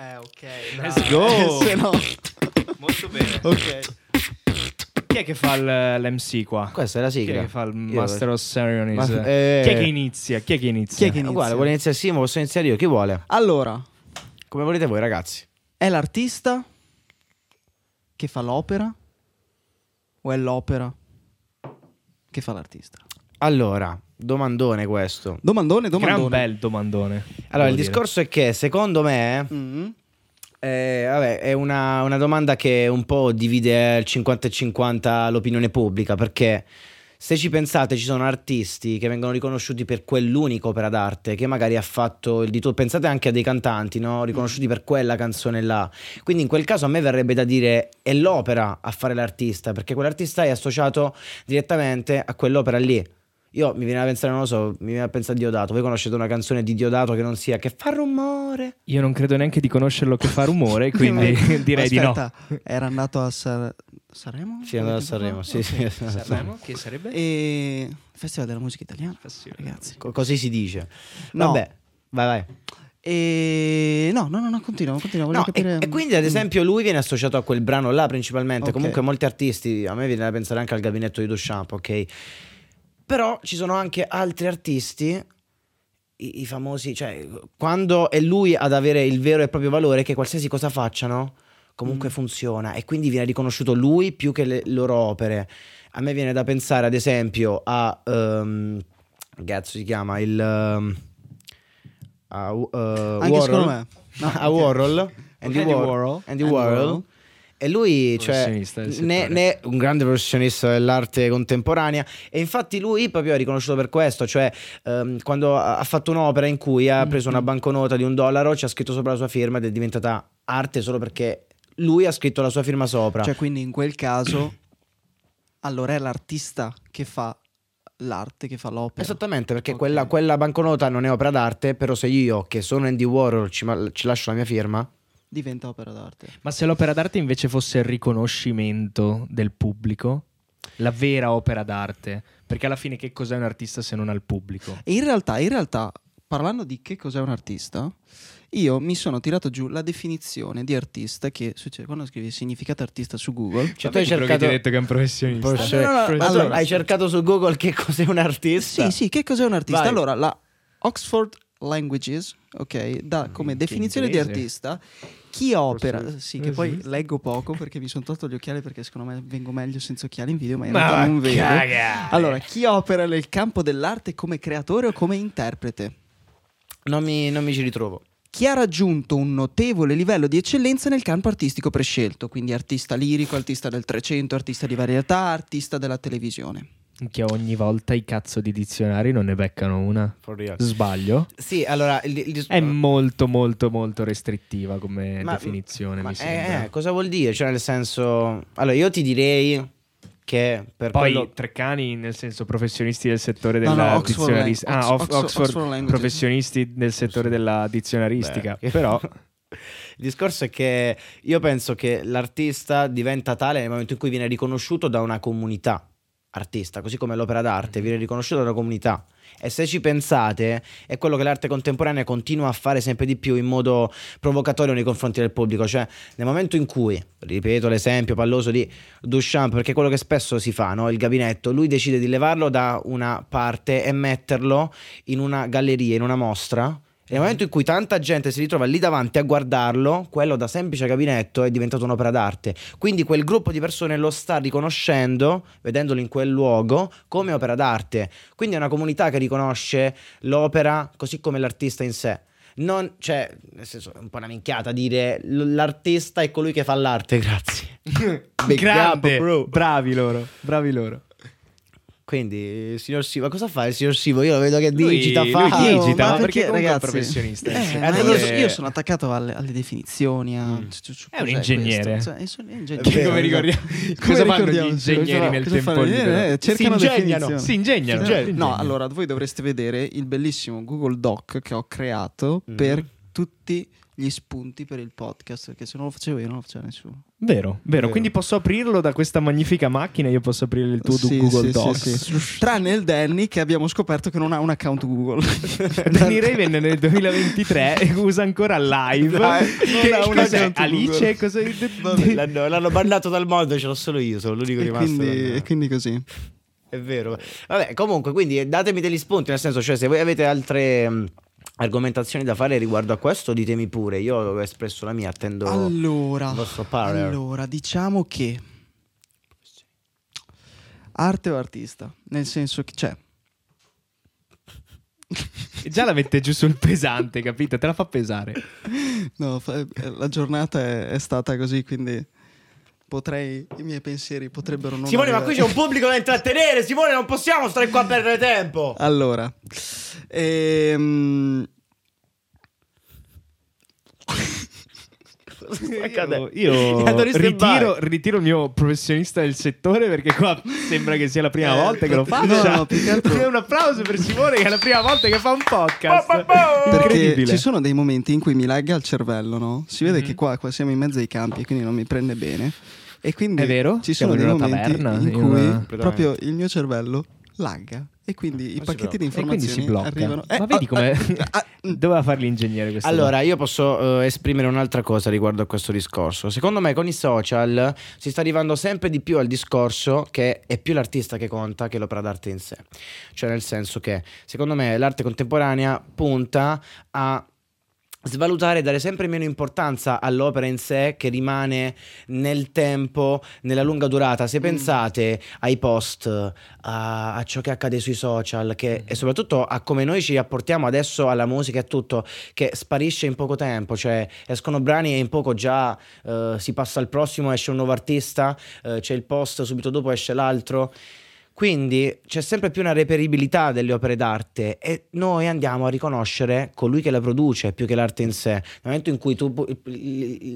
Eh, ok. Let's go. Se no... Molto bene. Ok. Chi è che fa il- l'MC qua? Questa è la Chi è sigla. che fa il Io- Master of Ceremonies? Ma- eh. Chi è che inizia? Chi è che inizia? Chi è che inizia? Guarda, vuole iniziare Simo, posso iniziare io? Chi vuole? Allora, Come volete voi, ragazzi. è l'artista che fa l'opera o è l'opera che fa l'artista? Allora, domandone questo. Domandone, Gran domandone. bel domandone. Allora, il dire. discorso è che secondo me Mm. Eh, vabbè, è una, una domanda che un po' divide il 50 e 50 l'opinione pubblica, perché se ci pensate ci sono artisti che vengono riconosciuti per quell'unica opera d'arte che magari ha fatto il di tutto. Pensate anche a dei cantanti, no? riconosciuti per quella canzone là. Quindi in quel caso a me verrebbe da dire è l'opera a fare l'artista, perché quell'artista è associato direttamente a quell'opera lì. Io mi viene a pensare, non lo so, mi viene a pensare a Diodato. Voi conoscete una canzone di Diodato che non sia che fa rumore? Io non credo neanche di conoscerlo che fa rumore, quindi direi di no. Aspetta, era andato a Sa- Sanremo? Sì, è andato a Sanremo, sì, fa? sì. Sanremo, che sarebbe? E Festival della musica italiana, Festival. ragazzi. Co- così si dice. No. Vabbè, vai, vai. E no, no, no, no, continua, continua, No, capire. e, e quindi ad esempio lui viene associato a quel brano là principalmente. Ok. Comunque molti artisti, a me viene da pensare anche al gabinetto di Duchamp, ok? Però ci sono anche altri artisti, i, i famosi, cioè quando è lui ad avere il vero e proprio valore che qualsiasi cosa facciano comunque Mm. funziona e quindi viene riconosciuto lui più che le loro opere. A me viene da pensare ad esempio a... che cazzo si chiama? Il... ehm, a, uh, Anche Warhol. secondo me. No, a ok. Warhol. Andy, Andy War- Warhol. Andy Andy Warhol. E lui, cioè, ne, ne- un grande professionista dell'arte contemporanea. E infatti lui proprio è riconosciuto per questo. Cioè, ehm, quando ha fatto un'opera in cui ha preso una banconota di un dollaro, ci ha scritto sopra la sua firma ed è diventata arte solo perché lui ha scritto la sua firma sopra. Cioè, quindi in quel caso, allora è l'artista che fa l'arte, che fa l'opera. Esattamente, perché Ok. quella, quella banconota non è opera d'arte, però se io, che sono Andy Warhol, ci, ma- ci lascio la mia firma, Diventa opera d'arte. Ma se l'opera d'arte invece fosse il riconoscimento del pubblico, la vera opera d'arte, perché alla fine che cos'è un artista se non al pubblico? E in realtà, in realtà, parlando di che cos'è un artista, io mi sono tirato giù la definizione di artista che succede quando scrivi significato artista su Google. cioè tu hai cercato... che è un professionista. Forse- No, no, allora- hai cercato su Google che cos'è un artista? Sì, sì, che cos'è un artista? Vai. Allora, la Oxford Languages, ok, dà come che definizione di artista chi opera, sì, che poi leggo poco perché mi sono tolto gli occhiali perché secondo me vengo meglio senza occhiali in video, ma in Ma realtà non vedo. Allora, chi opera nel campo dell'arte come creatore o come interprete? Non mi, non mi ci ritrovo. Chi ha raggiunto un notevole livello di eccellenza nel campo artistico prescelto, quindi artista lirico, artista del Trecento, artista di varietà, artista della televisione. Che ogni volta i cazzo di dizionari non ne beccano una. For real. Sbaglio? Sì, allora... Il, il- È molto molto molto restrittiva come Ma- definizione, ma- mi eh, eh, cosa vuol dire? Cioè, nel senso... Allora, io ti direi che per Poi quello... Treccani, nel senso professionisti del settore No, della no, Oxford dizionaristica. Ah, Ox- Ox- Ox- Oxford, Oxford Languages. professionisti del settore della dizionaristica. Beh, Però Il discorso è che io penso che l'artista diventa tale nel momento in cui viene riconosciuto da una comunità artista, così come l'opera d'arte viene riconosciuta da una comunità. E se ci pensate, è quello che l'arte contemporanea continua a fare sempre di più in modo provocatorio nei confronti del pubblico. Cioè, nel momento in cui, ripeto l'esempio palloso di Duchamp, perché è quello che spesso si fa, no? il gabinetto, lui decide di levarlo da una parte e metterlo in una galleria, in una mostra. E nel momento in cui tanta gente si ritrova lì davanti a guardarlo, quello da semplice gabinetto è diventato un'opera d'arte. Quindi quel gruppo di persone lo sta riconoscendo, vedendolo in quel luogo, come opera d'arte. Quindi è una comunità che riconosce l'opera così come l'artista in sé. Non, cioè, nel senso, è un po' una minchiata dire l'artista è colui che fa l'arte, grazie. Grande, up, bro. bravi loro, bravi loro. Quindi, signor Sivo, cosa fa il signor Sivo? Io lo vedo che Lui- digita, lui fa. digita, ma perché perché, comunque è un ragazzi, professionista. eh, ma Eh, io, sono attaccato alle, alle definizioni. A... Mm. c- c- È un ingegnere. Cioè, sono ingegnere. come ricordiamo Come cosa fanno gli ricordiamo? ingegneri Cosa nel tempo Eh, libero? eh, cercano Si ingegnano. Si ingegnano. Si No, ingegnano. allora voi dovreste vedere il bellissimo Google Doc che ho creato Mm. per tutti gli spunti per il podcast, perché se non lo facevo io non lo faceva nessuno. Vero, vero. Vero. Quindi posso aprirlo da questa magnifica macchina io posso aprire il tuo Sì, Google sì, Docs. sì, sì. Tranne il Danny che abbiamo scoperto che non ha un account Google. Danny Raven nel 2023 usa ancora live. Dai, che non ha un account Alice? Cosa... L'hanno, l'hanno bannato dal mondo, ce l'ho solo io, sono l'unico e, rimasto. quindi, e quindi così. È vero. Vabbè, comunque, quindi datemi degli spunti, nel senso, cioè, se voi avete altre mh, argomentazioni da fare riguardo a questo, ditemi pure. Io ho espresso la mia, attendo Allora, il vostro parere. allora, diciamo che arte o artista? Nel senso che c'è. Già la mette giù sul pesante, capito? Te la fa pesare. No, eh, la giornata è, è stata così, quindi potrei, i miei pensieri potrebbero non Simone, ma qui c'è arrivare. un pubblico da intrattenere. Simone, non possiamo stare qua a perdere tempo. Allora, ehm, Io, io hanno ritiro, ritiro il mio professionista del settore perché qua sembra che sia la prima Eh, volta che lo no, faccia. no, più che altro- Un applauso per Simone che è la prima volta che fa un podcast. Po, po, po. perché Incredibile. ci sono dei momenti in cui mi lagga il cervello, no? Si vede Mhm. che qua, qua siamo in mezzo ai campi, quindi non mi prende bene. E quindi È vero? ci Siamo sono dei in una momenti taverna, in in cui una- proprio il mio cervello lagga e quindi i si pacchetti di E informazioni arrivano. Ma Eh, vedi ah, come ah, ah, mm. doveva fare l'ingegnere questo. Allora, io posso eh, esprimere un'altra cosa riguardo a questo discorso. Secondo me con i social si sta arrivando sempre di più al discorso che è più l'artista che conta che l'opera d'arte in sé. Cioè nel senso che secondo me l'arte contemporanea punta a svalutare e dare sempre meno importanza all'opera in sé che rimane nel tempo, nella lunga durata. Se pensate ai post, a, a ciò che accade sui social che, e soprattutto a come noi ci apportiamo adesso alla musica e tutto, che sparisce in poco tempo, cioè escono brani e in poco già eh, si passa al prossimo, esce un nuovo artista, eh, c'è il post, subito dopo esce l'altro. Quindi c'è sempre più una reperibilità delle opere d'arte e noi andiamo a riconoscere colui che la produce più che l'arte in sé. Nel momento in cui tu,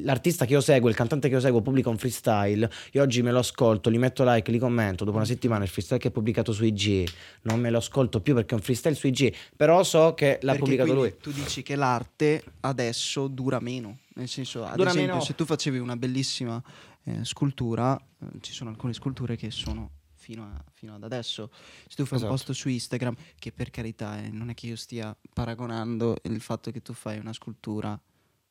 l'artista che io seguo, il cantante che io seguo pubblica un freestyle, io oggi me lo ascolto, gli metto like, li commento, dopo una settimana il freestyle che è pubblicato su IG, non me lo ascolto più perché è un freestyle su IG, però so che l'ha Perché pubblicato lui. Tu dici che l'arte adesso dura meno, nel senso, ad Dura esempio, meno. se tu facevi una bellissima eh, scultura, eh, ci sono alcune sculture che sono fino, a- fino ad adesso. Se tu fai Esatto. un post su Instagram, che per carità eh, non è che io stia paragonando il fatto che tu fai una scultura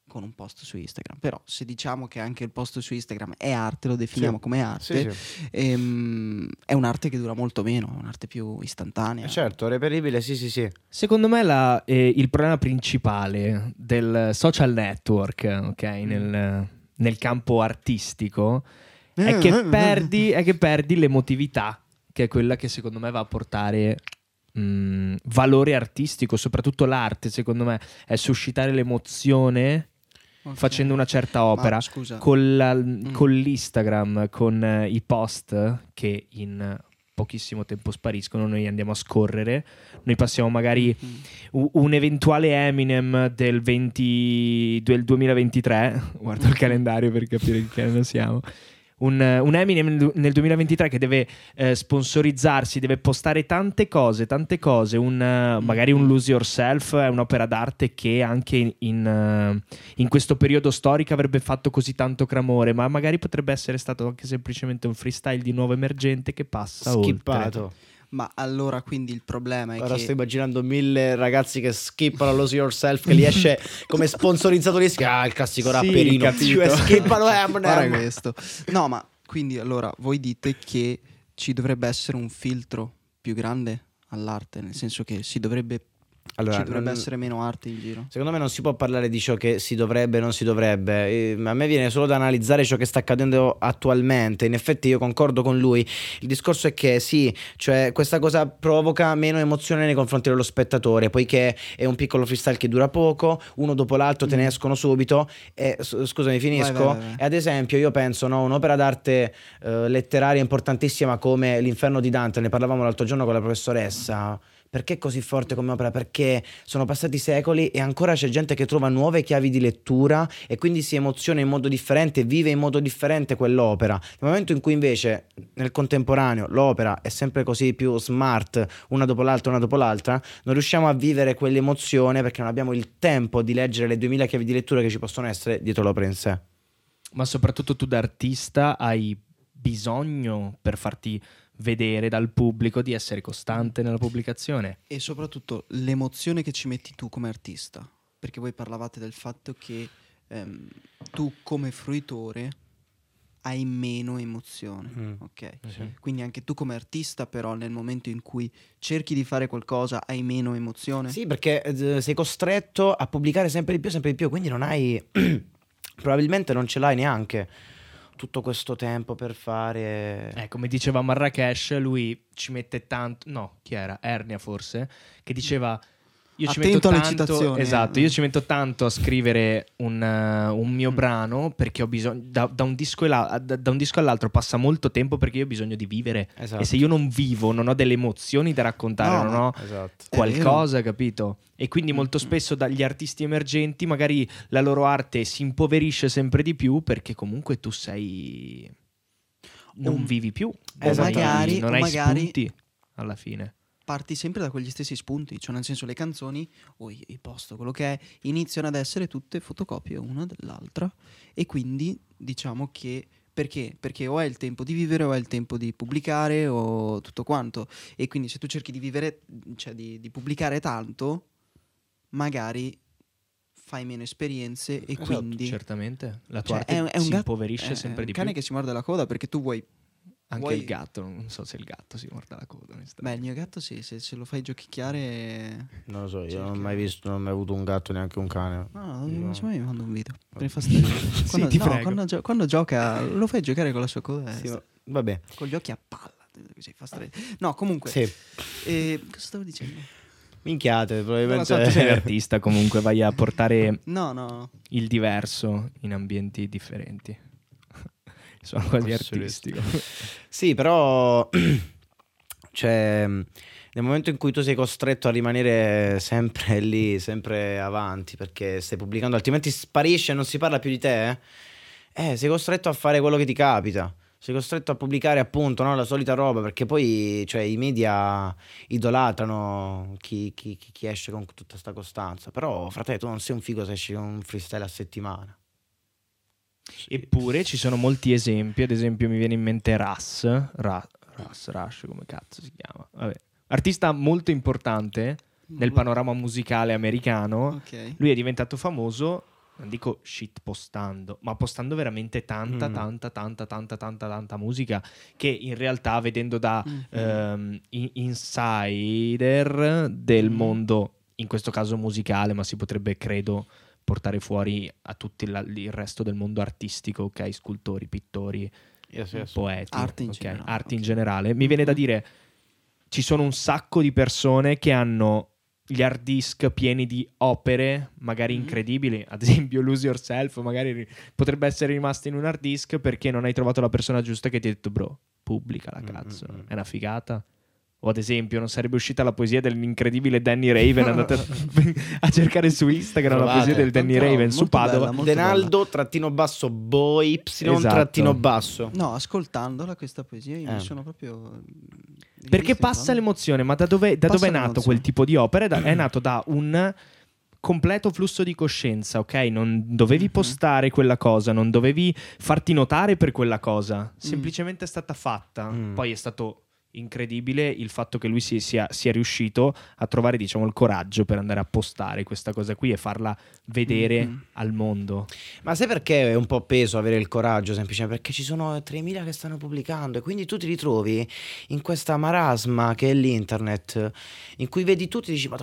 con un post su Instagram, però se diciamo che anche il post su Instagram è arte, lo definiamo Sì. come arte, Sì, sì. ehm, è un'arte che dura molto meno, è un'arte più istantanea. Eh, certo, reperibile, sì, sì, sì. Secondo me la- eh, il problema principale del social network, ok, Mm. nel, nel campo artistico, è Eh, che, perdi, è che perdi l'emotività, che è quella che secondo me va a portare mh, valore artistico, soprattutto l'arte, secondo me, è suscitare l'emozione Ok. facendo una certa Ma, opera. scusa, Con, la- Mm. con l'Instagram, con eh, i post che in pochissimo tempo spariscono, noi andiamo a scorrere, noi passiamo magari Mm. un eventuale Eminem del, 20 del 2023, guardo il calendario per capire in che anno siamo. Un, un Eminem nel 2023 che deve eh, sponsorizzarsi, deve postare tante cose, tante cose. Un, eh, magari un Lose Yourself è un'opera d'arte che anche in, in, eh, in questo periodo storico avrebbe fatto così tanto clamore, ma magari potrebbe essere stato anche semplicemente un freestyle di nuovo emergente che passa oltre. Ma allora quindi il problema è Ora che sto immaginando mille ragazzi che skippano Lose Yourself che gli esce come sponsorizzato lì. Ah, il classico Sì, rapperino. E skippano Guarda Eminem. questo. No, ma quindi allora voi dite che ci dovrebbe essere un filtro più grande all'arte, nel senso che si dovrebbe, Allora, ci dovrebbe non- essere meno arte in giro. Secondo me non si può parlare di ciò che si dovrebbe e non si dovrebbe. Eh, A me viene solo da analizzare ciò che sta accadendo attualmente. In effetti io concordo con lui. Il discorso è che sì, cioè questa cosa provoca meno emozione nei confronti dello spettatore, poiché è un piccolo freestyle che dura poco, uno dopo l'altro te ne escono subito. E, scusami, finisco. Mm. Vai, vai, vai. E ad esempio io penso, no, un'opera d'arte eh, letteraria importantissima come L'Inferno di Dante, ne parlavamo l'altro giorno con la professoressa Perché è così forte come opera? Perché sono passati secoli e ancora c'è gente che trova nuove chiavi di lettura e quindi si emoziona in modo differente, vive in modo differente quell'opera. Nel momento in cui invece nel contemporaneo l'opera è sempre così più smart, una dopo l'altra, una dopo l'altra, non riusciamo a vivere quell'emozione perché non abbiamo il tempo di leggere le 2000 chiavi di lettura che ci possono essere dietro l'opera in sé. Ma soprattutto tu da artista hai bisogno per farti vedere dal pubblico di essere costante nella pubblicazione. E soprattutto l'emozione che ci metti tu come artista. Perché voi parlavate del fatto che ehm, tu come fruitore hai meno emozione, Mm. ok? Sì. Quindi anche tu come artista però nel momento in cui cerchi di fare qualcosa hai meno emozione. Sì, perché eh, sei costretto a pubblicare sempre di più, sempre di più, quindi non hai, probabilmente non ce l'hai neanche tutto questo tempo per fare... Eh, come diceva Marrakesh, lui ci mette tanto. No, chi era? Ernia forse? Che diceva. Io ci Attento metto alle tanto, citazioni, esatto, io ci metto tanto a scrivere un, eh, un mio Mm. brano perché ho bisogno da, da un disco la- da- da un disco all'altro passa molto tempo perché io ho bisogno di vivere Esatto. e se io non vivo, non ho delle emozioni da raccontare, No, non ho Esatto. Qualcosa, capito? E quindi molto Mm. spesso dagli artisti emergenti magari la loro arte si impoverisce sempre di più perché comunque tu sei non vivi più, o non hai- magari- non hai magari- spunti alla fine. Parti sempre da quegli stessi spunti, cioè nel senso le canzoni o i, i post, quello che è, iniziano ad essere tutte fotocopie una dell'altra e quindi diciamo che perché? Perché o hai il tempo di vivere o hai il tempo di pubblicare o tutto quanto e quindi se tu cerchi di vivere, cioè di, di pubblicare tanto, magari fai meno esperienze e Esatto, quindi Certamente, la tua cioè, arte è, un- è un si gatto- impoverisce è sempre un di cane più. che si morde la coda perché tu vuoi Anche vuoi- il gatto, non so se il gatto si morde la coda. Beh, il mio gatto sì, se, se lo fai giochicchiare... Non lo so, io non ho mai visto, non ho mai avuto un gatto, neanche un cane. No, Io- no. mi manda un video. Per fastidio. Quando, ti no, prego. quando, gio- quando gioca, lo fai giocare con la sua coda. eh, Sì, sta- vabbè, Con gli occhi a palla. Così, fa strano. No, comunque. sì. eh, cosa stavo dicendo? Minchiate, Non lo probabilmente... so, tu sei artista comunque, vai a portare No, no. il diverso in ambienti differenti. Sono quasi artistico. Sì, però cioè, nel momento in cui tu sei costretto a rimanere sempre lì, sempre avanti, perché stai pubblicando, altrimenti sparisce e non si parla più di te, eh, eh, sei costretto a fare quello che ti capita. Sei costretto a pubblicare appunto no, la solita roba perché poi cioè, i media idolatrano chi, chi- chi- chi esce con tutta questa costanza. Però, fratello, tu non sei un figo se esci con un freestyle a settimana. Eppure ci sono molti esempi, ad esempio mi viene in mente Russ, Ra- Russ, Rush, come cazzo si chiama? Vabbè. Artista molto importante nel panorama musicale americano. Ok. Lui è diventato famoso, non dico shit postando, ma postando veramente tanta, Mm. tanta, tanta, tanta, tanta, tanta musica che in realtà vedendo da Mhm. ehm, in- insider del Mm. mondo, in questo caso musicale, ma si potrebbe, credo, portare fuori a tutto il, il resto del mondo artistico, ok? Scultori, pittori, poeti, Arte in ok? generale, Arte in ok. generale. Mi viene da dire, ci sono un sacco di persone che hanno gli hard disk pieni di opere, magari Mhm. incredibili, ad esempio Lose Yourself, magari ri- potrebbe essere rimasto in un hard disk perché non hai trovato la persona giusta che ti ha detto, bro, pubblica la Mm, cazzo, mm, mm. è una figata. O ad esempio, non sarebbe uscita la poesia dell'incredibile Danny Raven. Andate a, a cercare su Instagram la Trovate. poesia del Danny Raven su bella, Padova. molto Denaldo trattino basso boy y Esatto. trattino basso. No, ascoltandola questa poesia io Eh. mi sono proprio... Perché passa intorno. l'emozione, ma da dove, da dove è nato l'emozione. quel tipo di opera? È, da- è nato da un completo flusso di coscienza, ok? Non dovevi Mhm. postare quella cosa, non dovevi farti notare per quella Mm. cosa, semplicemente è stata fatta. Mm. Poi è stato incredibile il fatto che lui si- sia, sia riuscito a trovare, diciamo, il coraggio per andare a postare questa cosa qui e farla vedere Mhm. al mondo. Ma sai perché è un po' peso avere il coraggio? Semplicemente perché ci sono 3.000 che stanno pubblicando e quindi tu ti ritrovi in questa marasma che è l'internet, in cui vedi tutti e dici, ma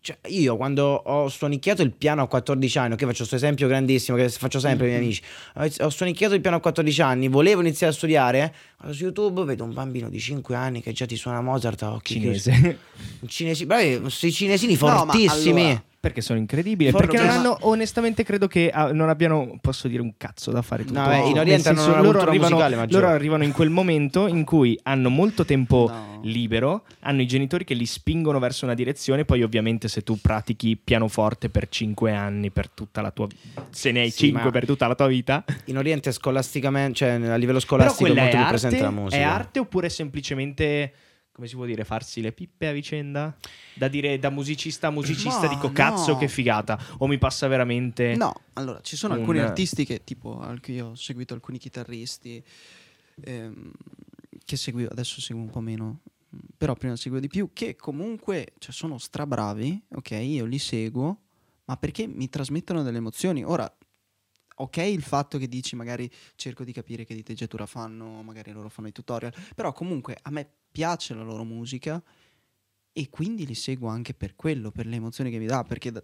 cioè, io quando ho suonicchiato il piano a 14 anni, ok, faccio questo esempio grandissimo che faccio sempre ai miei Mhm. amici, ho- suonicchiato il piano a 14 anni, volevo iniziare a studiare, vado su YouTube, vedo un bambino di 5 anni che già ti suona Mozart a occhi. Cinese. Un cinesi, bravi, questi cinesini No, fortissimi. Perché sono incredibili. For- perché non hanno, onestamente, credo che ah, non abbiano, posso dire, un cazzo da fare tutto. No, beh, in Oriente hanno senso, una loro arrivano, loro arrivano in quel momento in cui hanno molto tempo No. libero, hanno i genitori che li spingono verso una direzione. Poi, ovviamente, se tu pratichi pianoforte per 5 anni, per tutta la tua se ne hai Sì, 5 ma- per tutta la tua vita. In Oriente scolasticamente, cioè a livello scolastico è molto è più presente la arte, musica. è arte oppure semplicemente come si può dire, farsi le pippe a vicenda? Da dire da musicista a musicista Ma dico cazzo no. che figata o mi passa veramente No, allora ci sono un- alcuni artisti che, tipo, anche io ho seguito alcuni chitarristi ehm, che seguivo, adesso seguo un po' meno, però prima seguivo di più, che comunque cioè, sono strabravi, ok, io li seguo, ma perché mi trasmettono delle emozioni. Ora, ok il fatto che dici magari cerco di capire che diteggiatura fanno, magari loro fanno i tutorial, però comunque a me piace la loro musica e quindi li seguo anche per quello, per le emozioni che mi dà, perché... Da...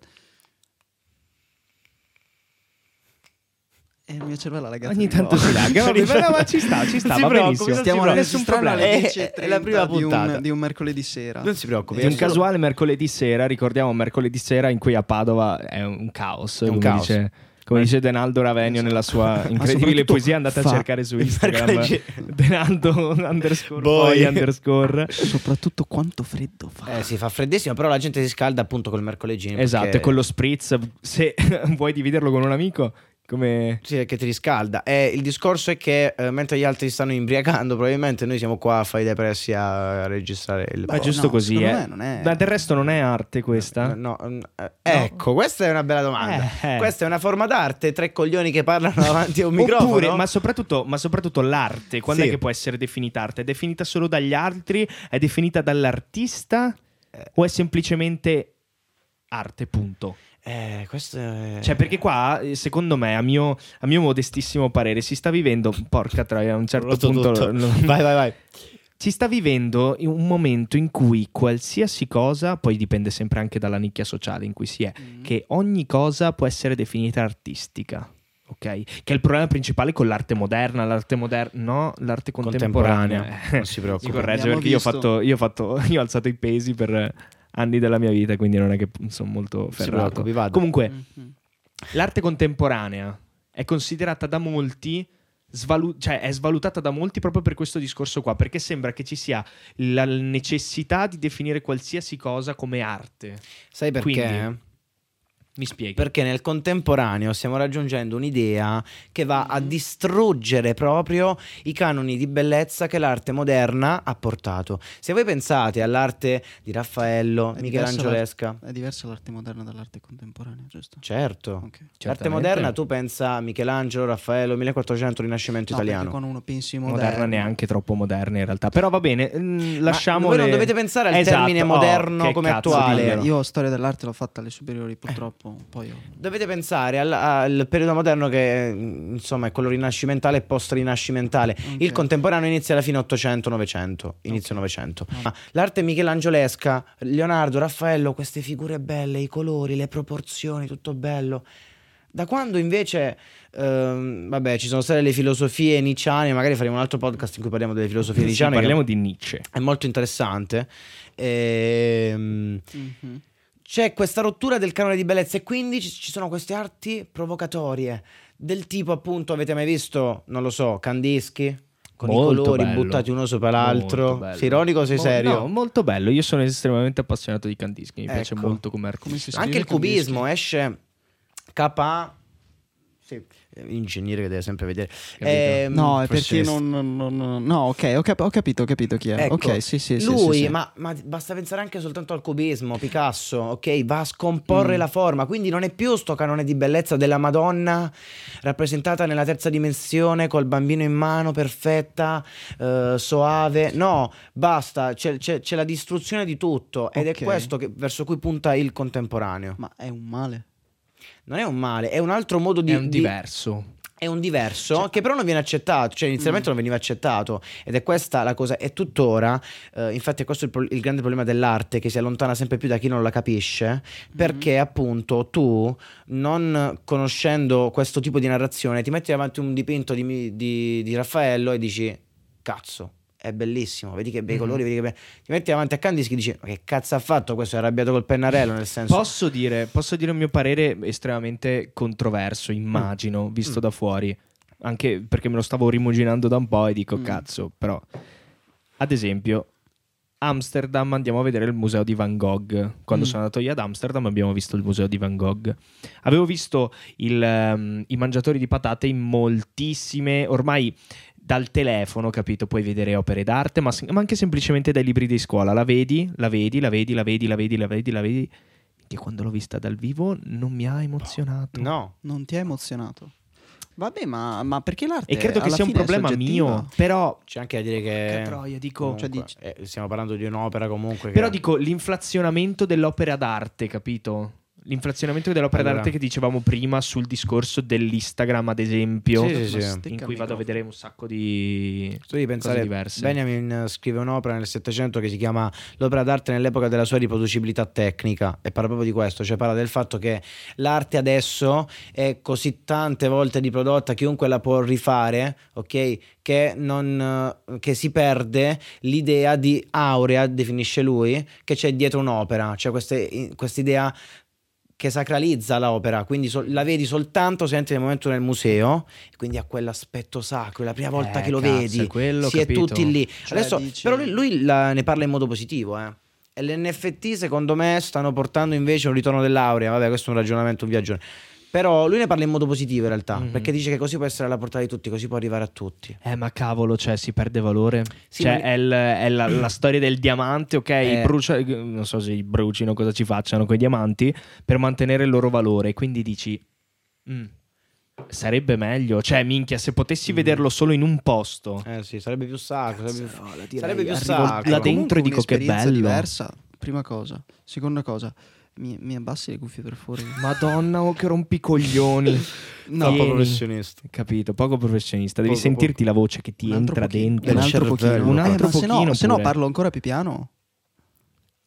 Eh, il mio cervello ha lagato ogni tanto si lagga, ma, ma ci sta, ci sta, Non si va benissimo. Stiamo preoccupi. Nessun problema. Eh, 10.30 è la prima di un, puntata. di un mercoledì sera. Non si preoccupi. Di un è solo- casuale mercoledì sera, ricordiamo mercoledì sera in cui a Padova è un caos, È un caos. dice come dice Denaldo Ravenio nella sua incredibile poesia, andate a cercare su Instagram Denaldo underscore Boy. poi underscore Soprattutto quanto freddo fa. Eh, si fa freddissimo, però la gente si scalda appunto col mercoledì. Esatto, perché- e con lo spritz, se vuoi dividerlo con un amico, come... Sì, che ti riscalda. E il discorso è che eh, mentre gli altri stanno imbriacando, probabilmente noi siamo qua a fare i depressi a registrare il Ma Beh, giusto no, così, eh. è- Ma del resto non è arte questa? No, mm, eh, ecco, questa è una bella domanda. Eh, eh. Questa è una forma d'arte, tre coglioni che parlano davanti a un microfono. Oppure, ma soprattutto, ma soprattutto l'arte, quando Sì. è che può essere definita arte? È definita solo dagli altri? È definita dall'artista? Eh. O è semplicemente arte, punto? Eh, questo è... Cioè, perché qua, eh, secondo me, a mio, a mio modestissimo parere, si sta vivendo, porca troia, a un certo Rotto punto... tutto. lo- Vai, vai, vai. Si sta vivendo in un momento in cui qualsiasi cosa, poi dipende sempre anche dalla nicchia sociale in cui si è, Mm. che ogni cosa può essere definita artistica. Ok? Che è il problema principale con l'arte moderna, l'arte moderna, no, l'arte contemporanea. Contemporanea, non si preoccupi. Mi corregge perché io ho, fatto, io, ho fatto- io ho alzato i pesi per anni della mia vita, quindi non è che sono molto ferrato. preoccupi, vado. Comunque, Mhm. l'arte contemporanea è considerata da molti svalu- cioè è svalutata da molti proprio per questo discorso qua perché sembra che ci sia la necessità di definire qualsiasi cosa come arte Sai perché? Quindi- mi spieghi Perché nel contemporaneo stiamo raggiungendo un'idea che va a distruggere proprio i canoni di bellezza che l'arte moderna ha portato. Se voi pensate all'arte di Raffaello, È Michelangiolesca, È diversa l'arte moderna dall'arte contemporanea, giusto? certo. Ok. L'arte moderna tu pensa a Michelangelo, Raffaello, 1400, Rinascimento No, italiano. quando uno pensi moderna moderno, neanche troppo moderna in realtà però va bene mm, lasciamo voi non dovete pensare al Esatto, termine oh, moderno che come attuale. Io storia dell'arte l'ho fatta alle superiori, purtroppo. Poi ho... Dovete pensare al, al periodo moderno che mm, insomma è quello rinascimentale e post-rinascimentale. Ok. Il contemporaneo inizia alla fine 800-900, inizio Ok. 900. Ma l'arte michelangiolesca, Leonardo, Raffaello, queste figure belle, i colori, le proporzioni, tutto bello. Da quando invece, ehm, vabbè, ci sono state le filosofie nietzschiane, magari faremo un altro podcast in cui parliamo delle filosofie Sì, che parliamo di Nietzsche È molto interessante. Ehm, Mhm. C'è questa rottura del canone di bellezza e quindi ci, sono queste arti provocatorie. Del tipo appunto avete mai visto non lo so Kandinsky? Con Molto i colori bello. buttati uno sopra l'altro. Sei ironico o sei Mo- serio? no, molto bello. Io sono estremamente appassionato di Kandinsky mi piace Ecco. molto come si artista scrive anche il Kandinsky? cubismo esce KA sì, ingegnere che deve sempre vedere Ehm, No, è perché non, non- non- No, ok, ho, cap- ho capito, ho capito chi è. Ecco, ok, sì, sì, sì. lui, sì, sì. Ma, ma basta pensare anche soltanto al cubismo, Picasso, ok? Va a scomporre Mm. la forma, quindi non è più sto canone di bellezza della Madonna rappresentata nella terza dimensione col bambino in mano, perfetta, eh, soave. No, basta, c'è, c'è- c'è la distruzione di tutto ed Ok. è questo che- verso cui punta il contemporaneo. Ma è un male. Non è un male, è un altro modo di... è un di- diverso. è un diverso Cioè- che però non viene accettato, cioè inizialmente non veniva accettato. Ed è questa la cosa, e tuttora, eh, infatti è questo il, pro- il grande problema dell'arte che si allontana sempre più da chi non la capisce, perché appunto tu, non conoscendo questo tipo di narrazione, ti metti davanti un dipinto di, di- di Raffaello e dici, cazzo, è bellissimo, vedi che bei Mhm. colori, vedi che be- ti metti davanti a Kandinsky e dici ma che cazzo ha fatto questo? È arrabbiato col pennarello nel senso... Posso dire, posso dire un mio parere estremamente controverso, immagino, visto Mm. da fuori. Anche perché me lo stavo rimuginando da un po' e dico Mm. cazzo, però. Ad esempio, Amsterdam andiamo a vedere il museo di Van Gogh. Quando Mm. sono andato io ad Amsterdam abbiamo visto il museo di Van Gogh. Avevo visto il, ehm, i mangiatori di patate in moltissime, ormai dal telefono, capito? Puoi vedere opere d'arte, ma, ma anche semplicemente dai libri di scuola. La vedi, la vedi, la vedi, la vedi, la vedi, la vedi, la vedi. Che quando l'ho vista dal vivo non mi ha emozionato. No, Non ti ha emozionato? Vabbè, ma, ma perché l'arte E credo che sia un problema mio. Però, c'è anche da dire che che... troia, dico. comunque, Cioè, dici- eh, stiamo parlando di un'opera comunque Però che... dico l'inflazionamento dell'opera d'arte, capito? L'inflazionamento dell'opera Allora. d'arte che dicevamo prima sul discorso dell'Instagram, ad esempio, Sì, sì, sì. In cui vado a vedere un sacco di Tu devi cose pensare, diverse. Benjamin eh, scrive un'opera nel Settecento che si chiama L'opera d'arte nell'epoca della sua riproducibilità tecnica e parla proprio di questo, cioè parla del fatto che l'arte adesso è così tante volte riprodotta, chiunque la può rifare, ok? Che, non, eh, che si perde l'idea di aurea, definisce lui, che c'è dietro un'opera, cioè questa idea che sacralizza l'opera, quindi so- la vedi soltanto se entri nel momento nel museo, quindi ha quell'aspetto sacro, è la prima volta Eh, che lo cazzo, vedi, è quello, si è capito? tutti lì. Cioè, Adesso, dici- però lui, lui la- ne parla in modo positivo, eh. E l'NFT secondo me stanno portando invece un ritorno dell'aurea, vabbè questo è un ragionamento, un viaggio. Però lui ne parla in modo positivo in realtà, Mhm. perché dice che così può essere alla portata di tutti, così può arrivare a tutti. Eh, ma cavolo, cioè, si perde valore. Sì, cioè, ma- è, il- è la, la storia del diamante, ok? Eh. brucia- non so se i brucino cosa ci facciano con i diamanti per mantenere il loro valore. Quindi dici, "Mm, sarebbe meglio. Cioè, minchia, se potessi Mm. vederlo solo in un posto. Eh sì, sarebbe più sacro, sarebbe direi, sarebbe più sacro. là dentro e dico che bello. diversa, prima cosa. Seconda cosa, mi, mi abbassi le cuffie per favore? Madonna, oh, che rompicoglioni. No, Tieni. professionista. Capito, poco professionista. Devi Poco, sentirti la voce che ti entra pochino, dentro. Un altro pochino. Un Eh, altro ma se no- pochino se no parlo ancora più piano.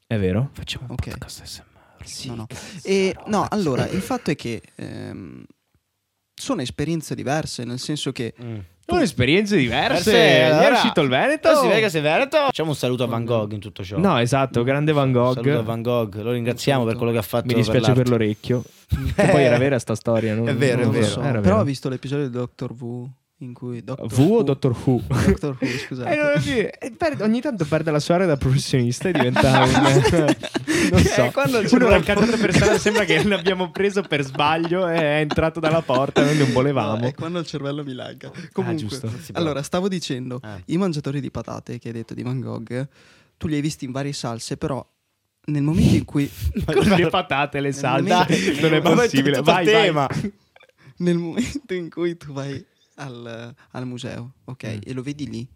È vero? Facciamo un Ok. podcast SMR. Sì. No, no. E, no, allora, il fatto è che ehm, sono esperienze diverse, nel senso che Mm. Sono esperienze diverse. Perse, È allora- uscito il Veneto? Sì, vedi che sei Veneto. Facciamo un saluto a Van Gogh in tutto ciò. No, esatto, grande Van Un Gogh. saluto a Van Gogh. Lo ringraziamo per quello che ha fatto. Mi dispiace per, l'arte. l'orecchio. Che poi era vera sta storia. non- È vero, non è vero. so, però ho visto l'episodio di Doctor Who in cui Doctor V o Doctor Who? Doctor Who, scusate. Eh, eh, perde- ogni tanto perde la sua area da professionista e diventa un non so Eh, quando il uno dal cantante personale sembra che l'abbiamo preso per sbaglio e è entrato dalla porta noi non volevamo No, è quando il cervello mi lagga. Comunque, giusto. Si può. allora, stavo dicendo, Eh. i mangiatori di patate che hai detto di Van Gogh, tu li hai visti in varie salse, però nel momento in cui con le patate le salse momento- non è possibile vai, vai. nel momento in cui tu vai al, al museo, ok, Mm. e lo vedi lì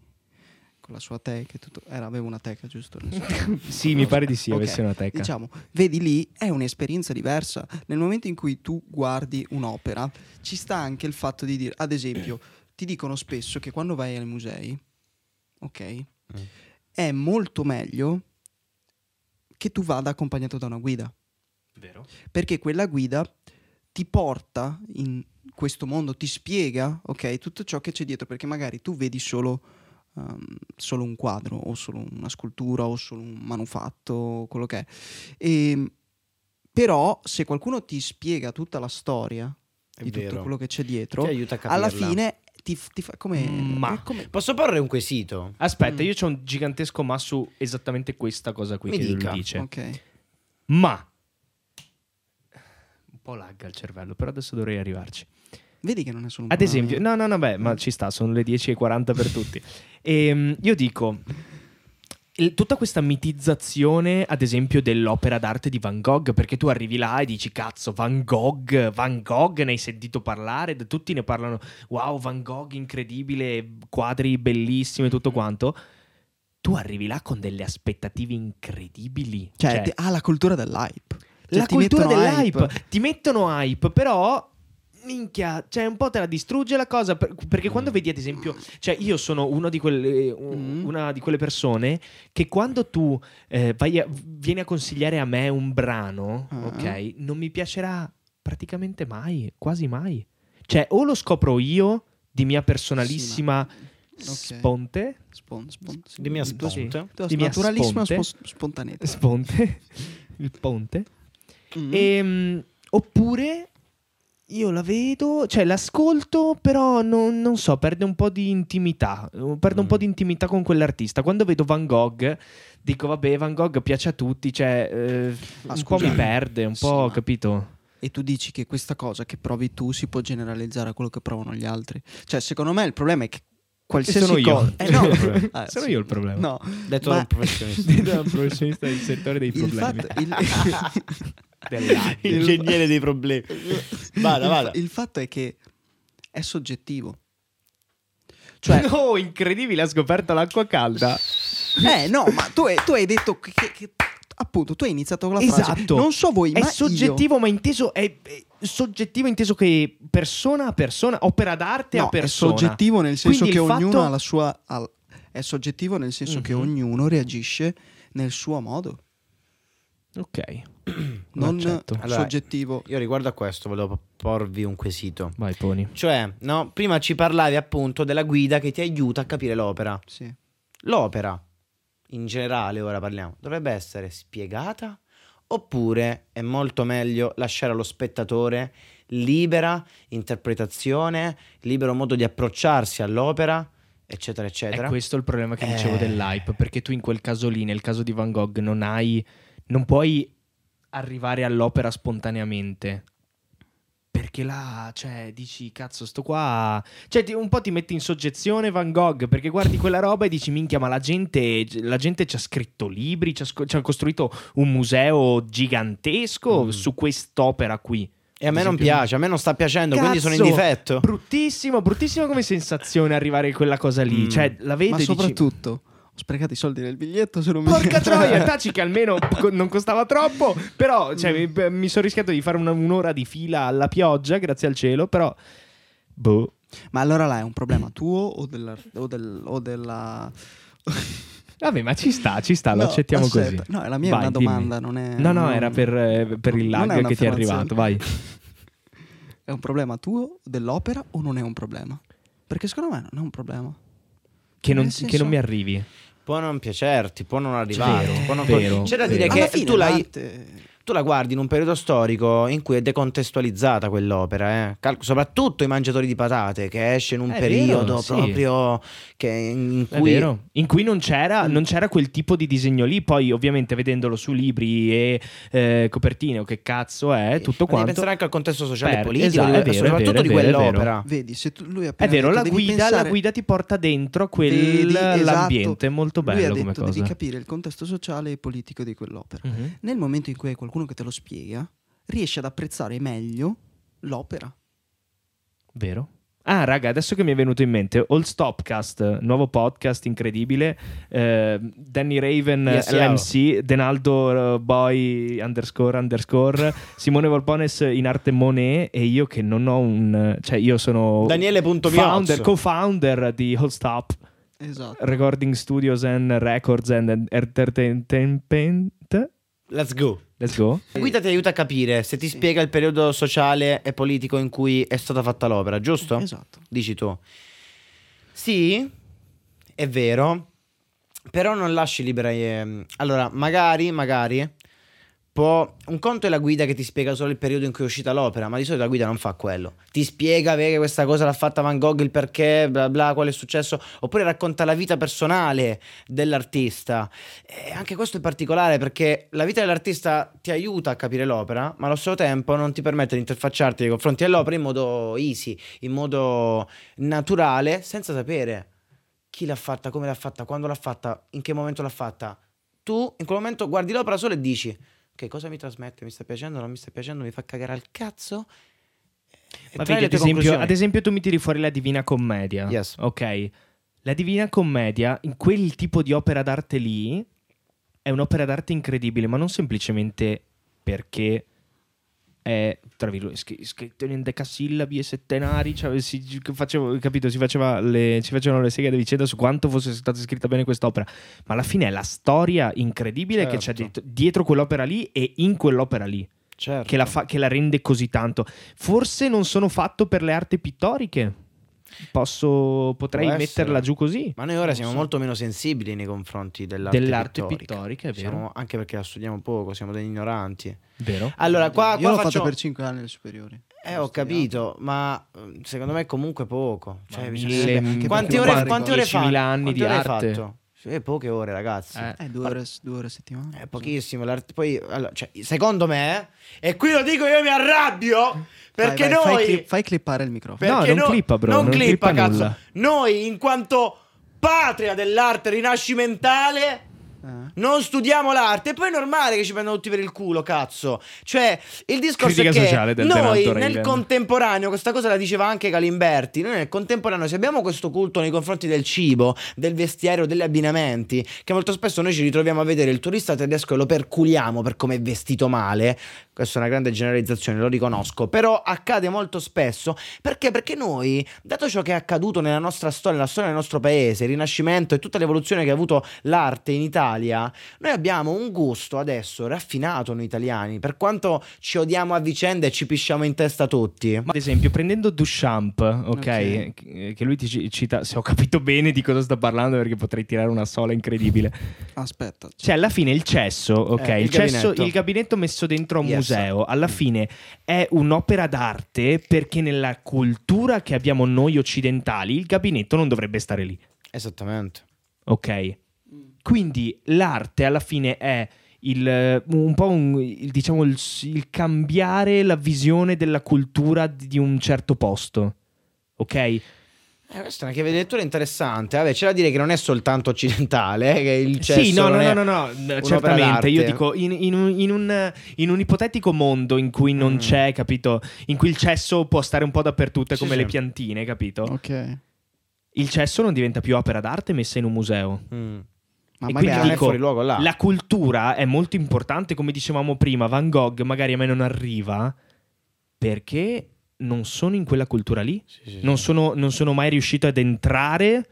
con la sua teca tutto, era aveva una teca, giusto? Sì mi pare di sì Ok, avesse una teca. Diciamo, vedi lì è un'esperienza diversa. Nel momento in cui tu guardi un'opera, ci sta anche il fatto di dire, ad esempio, ti dicono spesso che quando vai ai musei, ok, è molto meglio che tu vada accompagnato da una guida, vero. Perché quella guida ti porta in questo mondo, ti spiega, ok, tutto ciò che c'è dietro, perché magari tu vedi solo ehm, solo un quadro o solo una scultura o solo un manufatto, quello che è. E, però se qualcuno ti spiega tutta la storia È di tutto vero. quello che c'è Ti dietro, aiuta a capirla. alla fine ti, ti fa come... Ma- come- Posso porre un quesito? aspetta Mm. io c'ho un gigantesco ma su esattamente questa cosa qui Mi che dica. lui dice Ok. ma po' lagga il cervello però adesso dovrei arrivarci Vedi che non è solo un Ad esempio, no, no, no, beh, ma ci sta, sono le 10.40 per tutti. Ehm, io dico, il- tutta questa mitizzazione, ad esempio, dell'opera d'arte di Van Gogh, perché tu arrivi là e dici, cazzo, Van Gogh, Van Gogh, ne hai sentito parlare? Tutti ne parlano, wow, Van Gogh, incredibile, quadri bellissimi, tutto quanto. Tu arrivi là con delle aspettative incredibili. Cioè, ti- ah, la cultura dell'hype. Cioè, la cultura dell'hype. hype. Ti mettono hype, però. Minchia, cioè un po' te la distrugge la cosa. per- perché quando vedi, ad esempio, cioè io sono uno di quelle, un- Mm. una di quelle persone che quando tu eh, vai a- vieni a consigliare a me un brano, Ah. ok, non mi piacerà praticamente mai, quasi mai. Cioè, o lo scopro io di mia personalissima Sponte. Spon, spon, sì. Dimmi a Il tuo- Sponte. il tuo Dimmi a naturalissima Sponte. spo- spontaneità. Sponte. Il ponte. Mhm. Ehm, oppure io la vedo, cioè l'ascolto, però non, non so, perde un po' di intimità. Perde un Mm. po' di intimità con quell'artista. Quando vedo Van Gogh, dico, vabbè, Van Gogh piace a tutti, cioè eh, un po' mi perde, un Sì, po', ma- capito? E tu dici che questa cosa che provi tu si può generalizzare a quello che provano gli altri. Cioè, secondo me il problema è che qualsiasi sono io. cosa... Eh, no. Sono. Ah, sì. io il problema. No, Detto Ma- da un professionista. Dito da un professionista del settore dei il problemi. fatto... il-. Ingegnere dei problemi. Vada, il- vada. Il fatto è che è soggettivo. Cioè, oh, incredibile, ha scoperto l'acqua calda. eh no, ma tu hai, tu hai detto che, che- che- appunto tu hai iniziato con la frase. Esatto. Non so voi, È ma soggettivo, ma inteso è, è soggettivo inteso che persona a persona, opera d'arte io... a No, è persona. soggettivo nel senso Quindi che ognuno fatto- ha la sua al- è soggettivo nel senso che Mhm. ognuno reagisce nel suo modo, Ok. non. Allora, soggettivo. Io riguardo a questo volevo porvi un quesito. Vai, Poni. Cioè, no, prima ci parlavi appunto della guida che ti aiuta a capire l'opera. Sì. L'opera, in generale, ora parliamo, dovrebbe essere spiegata oppure è molto meglio lasciare allo spettatore libera interpretazione, libero modo di approcciarsi all'opera, eccetera, eccetera. È questo il problema che dicevo Eh. dell'hype, perché tu in quel caso lì, nel caso di Van Gogh, non hai non puoi arrivare all'opera spontaneamente. Perché là, cioè, dici, cazzo, sto qua. Cioè, ti- un po' ti metti in soggezione Van Gogh perché guardi quella roba e dici, minchia, ma la gente, la gente ci ha scritto libri, ci ha, ci ha costruito un museo gigantesco Mm. su quest'opera qui. E a me non piace, a me non sta piacendo, quindi sono in Cazzo, difetto. Bruttissimo, bruttissimo come sensazione arrivare a quella cosa lì. Mm. Cioè, la vedo Ma e dici, soprattutto ho sprecato i soldi del biglietto se non mi Porca troia, taci che almeno non costava troppo. Però cioè, mi, mi sono rischiato di fare una- un'ora di fila alla pioggia, grazie al cielo. Però, boh. Ma allora là è un problema tuo o della, o del- o della... Vabbè, ma ci sta, ci sta, lo No, accettiamo aspetta. così. No, la mia Vai, è una dimmi. domanda, non è... No, no, non- era per, eh, per il lag che ti è arrivato. Vai. È un problema tuo dell'opera o non è un problema? Perché secondo me non è un problema. Che non, Nel che senso- non mi arrivi. Può non piacerti, può non arrivarti. Vero, può non- vero, C'è da dire che tu l'hai, l'arte- tu la guardi in un periodo storico in cui è decontestualizzata quell'opera, eh. Cal- soprattutto i mangiatori di patate, che esce in un È periodo vero, sì. proprio che in cui vero, in cui non c'era, Mm. non c'era quel tipo di disegno lì. Poi, ovviamente, vedendolo su libri e eh, copertine o che cazzo è, tutto Ma devi quanto. pensare anche al contesto sociale Per- e politico, esatto, è vero, soprattutto vero, di quell'opera. Vedi, se tu, lui È vero, detto, la guida, la pensare- guida ti porta dentro quell'ambiente. esatto. Molto Lui ha bello detto come cosa. devi capire il contesto sociale e politico di quell'opera. Mhm. Nel momento in cui hai qualcuno che te lo spiega, riesci ad apprezzare meglio l'opera. Vero? Ah, raga, adesso che mi è venuto in mente, All Stopcast, nuovo podcast incredibile. eh, Danny Raven, Yes, LMC, Denaldo eh, Boy underscore underscore, Simone Volpones in arte Monet e io che non ho un... cioè io sono Daniele.miozzo. founder, co-founder di All Stop Esatto. Recording Studios and Records and Entertainment. Let's go. Let's go. La guida ti aiuta a capire se ti Sì. spiega il periodo sociale e politico in cui è stata fatta l'opera, giusto? Esatto. Dici tu. Sì, è vero, però non lasci libera... ehm, Allora, magari, magari, può... Un conto è la guida che ti spiega solo il periodo in cui è uscita l'opera, ma di solito la guida non fa quello. Ti spiega perché questa cosa l'ha fatta Van Gogh, il perché, bla bla, qual è successo, oppure racconta la vita personale dell'artista. E anche questo è particolare perché la vita dell'artista ti aiuta a capire l'opera, ma allo stesso tempo non ti permette di interfacciarti nei confronti dell'opera in modo easy, in modo naturale, senza sapere chi l'ha fatta, come l'ha fatta, quando l'ha fatta, in che momento l'ha fatta. Tu in quel momento guardi l'opera solo e dici: Che cosa mi trasmette? Mi sta piacendo? Non mi sta piacendo? Mi fa cagare al cazzo? E Ma vedi, ad esempio, ad esempio, tu mi tiri fuori la Divina Commedia. Yes. Ok. La Divina Commedia, in quel tipo di opera d'arte lì, è un'opera d'arte incredibile, ma non semplicemente perché è, tra virgolette, scri- scritto in decasillabi e settenari, cioè si, facevo, capito, si faceva le, si facevano le seghe di vicenda su quanto fosse stata scritta bene quest'opera, ma alla fine è la storia incredibile che c'è Certo. dietro, dietro quell'opera lì e in quell'opera lì Certo. che la, fa- che la rende così tanto. Forse non sono fatto per le arti pittoriche. Posso, potrei Può essere. metterla giù così. Ma noi ora Non siamo so. molto meno sensibili nei confronti dell'arte, Dell'arte pittorica. pittorica, è vero. Siamo- anche perché la studiamo poco, siamo degli ignoranti. Vero? Allora, qua, Io qua l'ho faccio... fatto per 5 anni alle superiori. Eh, ho capito, ma eh, secondo me comunque poco. Cioè, mille- quante ore, quante ore 10.000 fa? anni Quante di ore arte. fatto? Sì, poche ore, ragazzi. Eh. Eh, due ore, due ore a settimana. È pochissimo. l'arte- Poi, allora, cioè, secondo me, e qui lo dico io mi arrabbio, perché Vai, vai, noi... Fai, fai clippare il microfono. No, non clippa, bro, Non, non clippa, clippa cazzo. Noi, in quanto patria dell'arte rinascimentale... Eh. Non studiamo l'arte e poi è normale che ci prendono tutti per il culo, cazzo. Cioè, il discorso Critica è che sociale del noi nel Raven. contemporaneo, questa cosa la diceva anche Galimberti, noi nel contemporaneo se abbiamo questo culto nei confronti del cibo, del vestiario, degli abbinamenti, che molto spesso noi ci ritroviamo a vedere il turista tedesco e lo perculiamo per come è vestito male, questa è una grande generalizzazione, lo riconosco, però accade molto spesso perché? Perché noi, dato ciò che è accaduto nella nostra storia, nella storia del nostro paese, il Rinascimento e tutta l'evoluzione che ha avuto l'arte in Italia, noi abbiamo un gusto adesso raffinato noi italiani, per quanto ci odiamo a vicenda e ci pisciamo in testa tutti. Ma ad esempio, prendendo Duchamp, ok, Ok. che lui ti ci- cita, se ho capito bene di cosa sto parlando, perché potrei tirare una sola incredibile. Aspetta. Cioè, alla fine il cesso, ok, Eh, il il, cesso, gabinetto. il gabinetto messo dentro a un Yes. museo, alla fine è un'opera d'arte perché nella cultura che abbiamo noi occidentali, il gabinetto non dovrebbe stare lì, Esattamente. ok? Quindi l'arte alla fine è il, un po' un- il, diciamo il, il cambiare la visione della cultura di, di un certo posto, ok? Eh, questa è una chiave di lettura interessante. Vabbè, c'è da dire che non è soltanto occidentale, eh, che il cesso Sì, no, no, non no, no, no, un'opera certamente. Io dico, in, in un, in un- in un ipotetico mondo in cui non Mm. c'è, capito? In cui il cesso può stare un po' dappertutto, è Sì, come sì. le piantine, capito? Ok. Il cesso non diventa più opera d'arte messa in un museo. Mm. Ma E magari è dico, fuori luogo là. La cultura è molto importante, come dicevamo prima. Van Gogh magari a me non arriva perché non sono in quella cultura lì. Sì, sì, sì. Non sono, non sono mai riuscito ad entrare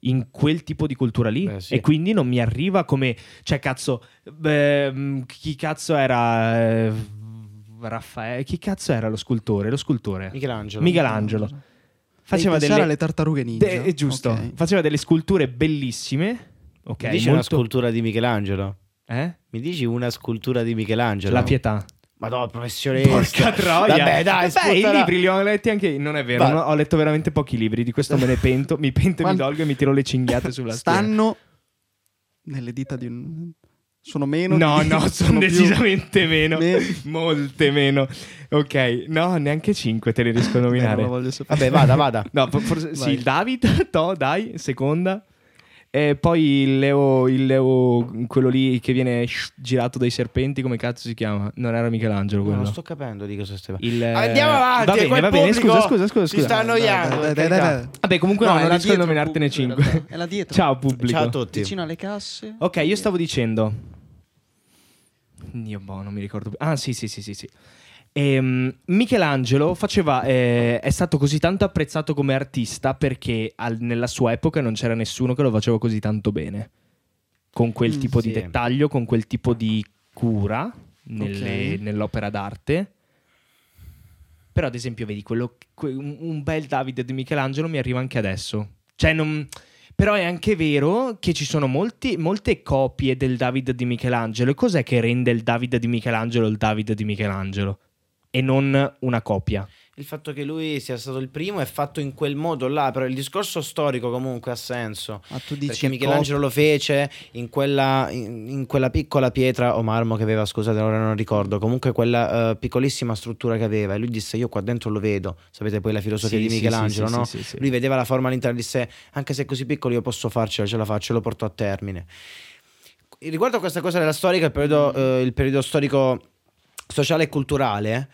in quel tipo di cultura lì Beh, sì. e quindi non mi arriva come cioè cazzo beh, chi cazzo era eh, Raffaele chi cazzo era lo scultore lo scultore Michelangelo. Michelangelo faceva delle alle tartarughe ninja. de- è giusto Ok. faceva delle sculture bellissime ok Mi dici una molto scultura di Michelangelo? eh? Mi dici una scultura di Michelangelo? la pietà Madonna, professionista. Porca troia. Vabbè, dai, Beh, i libri li ho letti anche. Non è vero, no, ho letto veramente pochi libri. Di questo me ne pento. Mi pento e mi dolgo e mi tiro le cinghiate sulla schiena. Stanno nelle dita di un... Sono meno? No, di- no, sono più- decisamente meno. me- Molte meno. Ok, no, neanche 5 te le riesco a Beh, non nominare. lo voglio sapere. Vabbè, vada, vada. No, for- forse sì, Vai. il David, to, dai, seconda. E poi il Leo, il Leo, quello lì che viene girato dai serpenti, come cazzo si chiama? Non era Michelangelo No, quello. non sto capendo di cosa stai Il, Andiamo avanti, Va bene, va bene, scusa, scusa, scusa. si scusa. sta annoiando. Vabbè, comunque no, No, non riesco a nominartene pubblico, in 5. realtà. È là dietro. Ciao pubblico. Ciao a tutti. Vicino alle casse. Ok, io stavo dicendo. Dio, boh, non mi ricordo più. Ah, sì, sì, sì, sì. sì. Ehm, Michelangelo faceva, eh, è stato così tanto apprezzato come artista perché al- nella sua epoca non c'era nessuno che lo faceva così tanto bene. Con quel Mm, tipo di sì. dettaglio, con quel tipo di cura nelle- Ok. nell'opera d'arte. Però, ad esempio, vedi, quello, que- un, un bel Davide di Michelangelo mi arriva anche adesso. Cioè, non. Però è anche vero che ci sono molti- molte copie del David di Michelangelo. E cos'è che rende il David di Michelangelo il David di Michelangelo? E non una copia. Il fatto che lui sia stato il primo è fatto in quel modo là, però il discorso storico comunque ha senso. Ah, tu dici Perché Michelangelo lo fece in quella, in, in quella piccola pietra o marmo che aveva, scusate, ora non ricordo. Comunque quella eh, piccolissima struttura che aveva. E lui disse: Io qua dentro lo vedo. Sapete poi la filosofia Sì, di sì, Michelangelo, sì, no? sì, sì, sì. Lui vedeva la forma all'interno e disse: Anche se è così piccolo, io posso farcela, ce la faccio, lo portò a termine. Riguardo a questa cosa della storica, il periodo, eh, il periodo storico sociale e culturale.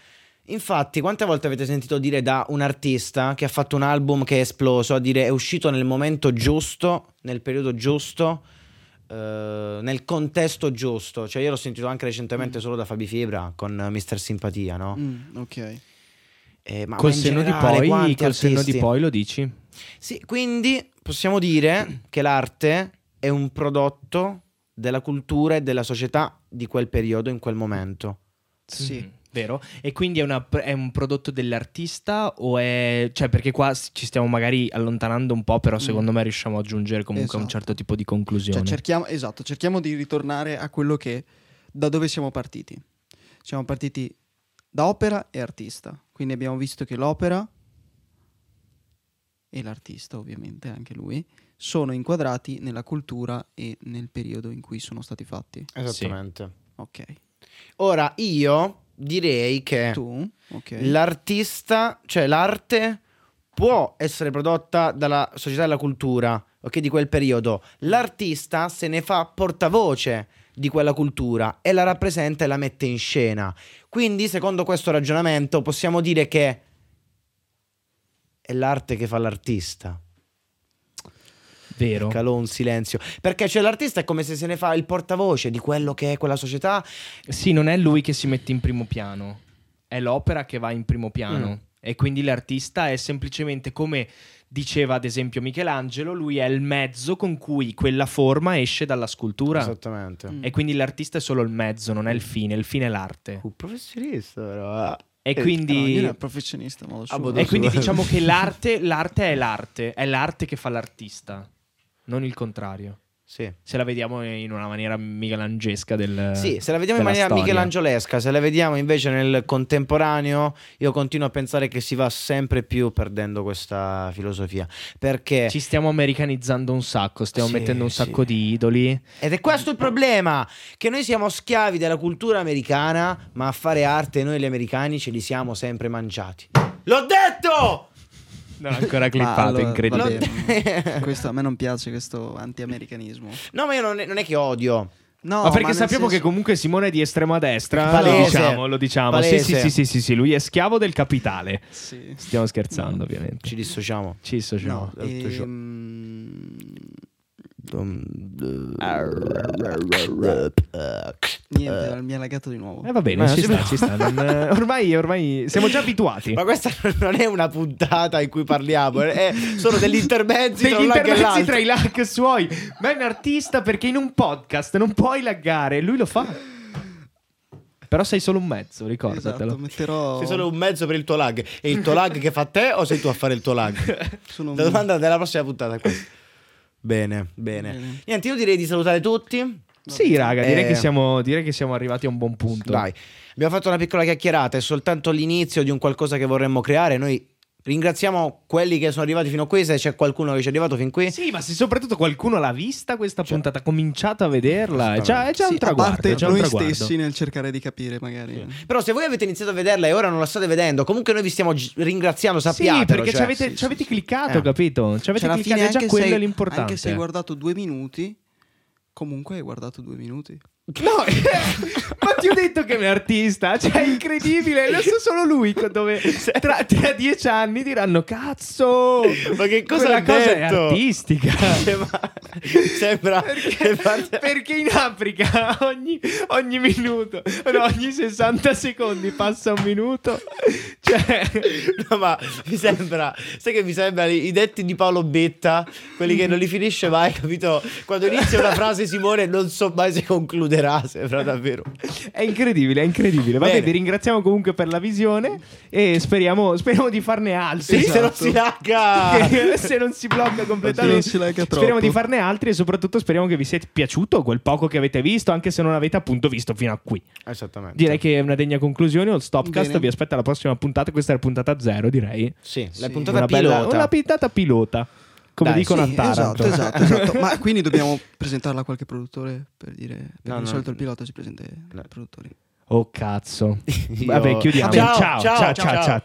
Infatti, quante volte avete sentito dire da un artista che ha fatto un album che è esploso a dire è uscito nel momento giusto, nel periodo giusto, eh, nel contesto giusto? Cioè, io l'ho sentito anche recentemente solo da Fabi Fibra con Mister Simpatia, no? Mm, ok. Eh, ma- col ma senno, di poi, col senno di poi lo dici? Sì, quindi possiamo dire che l'arte è un prodotto della cultura e della società di quel periodo, in quel momento. Sì. Mm. Vero? E quindi è, una- è un prodotto dell'artista o è... Cioè, perché qua ci stiamo magari allontanando un po', però secondo me riusciamo a giungere comunque a un Mm. Esatto. certo tipo di conclusione. Cioè, cerchiamo, esatto, cerchiamo di ritornare a quello che da dove siamo partiti. Siamo partiti da opera e artista. Quindi abbiamo visto che l'opera e l'artista, ovviamente, anche lui, sono inquadrati nella cultura e nel periodo in cui sono stati fatti. Esattamente. Ok. Ora io direi che Tu? Ok. l'artista, cioè l'arte, può essere prodotta dalla società della cultura, ok, di quel periodo. L'artista se ne fa portavoce di quella cultura e la rappresenta e la mette in scena. Quindi, secondo questo ragionamento, possiamo dire che è l'arte che fa l'artista. Vero? Calò un silenzio. Perché cioè, l'artista è come se se ne fa il portavoce di quello che è quella società. Sì, non è lui che si mette in primo piano, è l'opera che va in primo piano. Mm. E quindi l'artista è semplicemente come diceva ad esempio Michelangelo, lui è il mezzo con cui quella forma esce dalla scultura. Esattamente. Mm. E quindi l'artista è solo il mezzo, non è il fine, il fine è l'arte. Un professionista, però. eh. E Eh, No, quindi, io ero professionista, modo suo. Ah, boh, e quindi diciamo che l'arte, l'arte è l'arte, è l'arte che fa l'artista, non il contrario. Sì. Se la vediamo in una maniera michelangesca del... Sì, se la vediamo in maniera storia. michelangiolesca, se la vediamo invece nel contemporaneo, io continuo a pensare che si va sempre più perdendo questa filosofia. Perché Ci stiamo americanizzando un sacco, stiamo Sì, mettendo un sì. sacco di idoli. Ed è questo il problema, che noi siamo schiavi della cultura americana, ma a fare arte noi gli americani ce li siamo sempre mangiati. L'ho detto! Non ancora Ma clippato, allora, incredibile. vabbè, questo a me non piace questo anti-americanismo. No, ma io non è, non è che odio. No, Ma perché nel sappiamo che senso- comunque Simone è di estrema destra, lo Palese. diciamo, lo diciamo. Sì, sì, sì, sì, sì, sì, lui è schiavo del capitale. Sì. Stiamo scherzando, ovviamente. Ci dissociamo. Ci dissociamo. No, ehm, Niente, mi ha lagato di nuovo. Eh va bene, ci sta, ci sta. Non- eh, ormai, ormai siamo già abituati. Ma questa non è una puntata in cui parliamo, è sono degli intermezzi tra Degli e intermezzi tra i lag suoi. Ma è un artista perché in un podcast non puoi laggare. Lui lo fa. Però sei solo un mezzo, ricordatelo. Esatto, metterò Sei solo un mezzo per il tuo lag. È il tuo lag che fa te o sei tu a fare il tuo lag? sono La domanda della prossima puntata è questa. Bene, bene. Bene. Niente, io direi di salutare tutti. Sì, raga, direi, Eh. che siamo, direi che siamo arrivati a un buon punto. Dai, abbiamo fatto una piccola chiacchierata, è soltanto l'inizio di un qualcosa che vorremmo creare. Noi ringraziamo quelli che sono arrivati fino a qui, se c'è qualcuno che ci è arrivato fin qui. Sì, ma se soprattutto qualcuno l'ha vista questa puntata, ha cominciato a vederla, è già, è già Sì, un a traguardo. parte già un noi traguardo. stessi nel cercare di capire magari. Però se voi avete iniziato a vederla e ora non la state vedendo, comunque noi vi stiamo gi- ringraziando, Sì, sappiatelo. perché cioè. ci avete, sì, ci avete sì, cliccato, Eh. capito? Ci avete Cioè, cliccato, è già anche quello se, l'importante. anche se hai guardato due minuti, comunque hai guardato due minuti. No, ma ti ho detto che è un artista, cioè è incredibile, lo so solo lui dove tra, tra dieci anni diranno cazzo, Ma che cosa ha cosa è detto?" artistica. Ma- Sembra che parte- Perché in Africa ogni, ogni minuto, no, ogni 60 secondi passa un minuto. Cioè, No, ma mi sembra. Sai che mi sembra i, detti di Paolo Betta, quelli che non li finisce mai, capito? Quando inizia una frase, Simone, non so mai se concluderà. Sembra davvero. è incredibile, è incredibile. Vabbè, Bene. vi ringraziamo comunque per la visione e speriamo, speriamo di farne altri. Sì, se non Esatto. si. Che se non si blocca completamente. non si Speriamo troppo. di farne altri e soprattutto speriamo che vi sia piaciuto quel poco che avete visto, anche se non avete appunto visto fino a qui. Esattamente. Direi che è una degna conclusione. All Stopcast Bene. vi aspetta alla prossima puntata. Questa è la puntata zero, direi. Sì, la Sì. puntata una pilota. bella una puntata pilota. Come Dai, dicono Sì, a Taranto. esatto, esatto, esatto. Ma quindi dobbiamo presentarla a qualche produttore per dire. Perché No, di no. solito il pilota si presenta ai No. produttori. Oh cazzo. Io- Vabbè, chiudiamo. Ciao, ciao, ciao, ciao, ciao, ciao. ciao. ciao.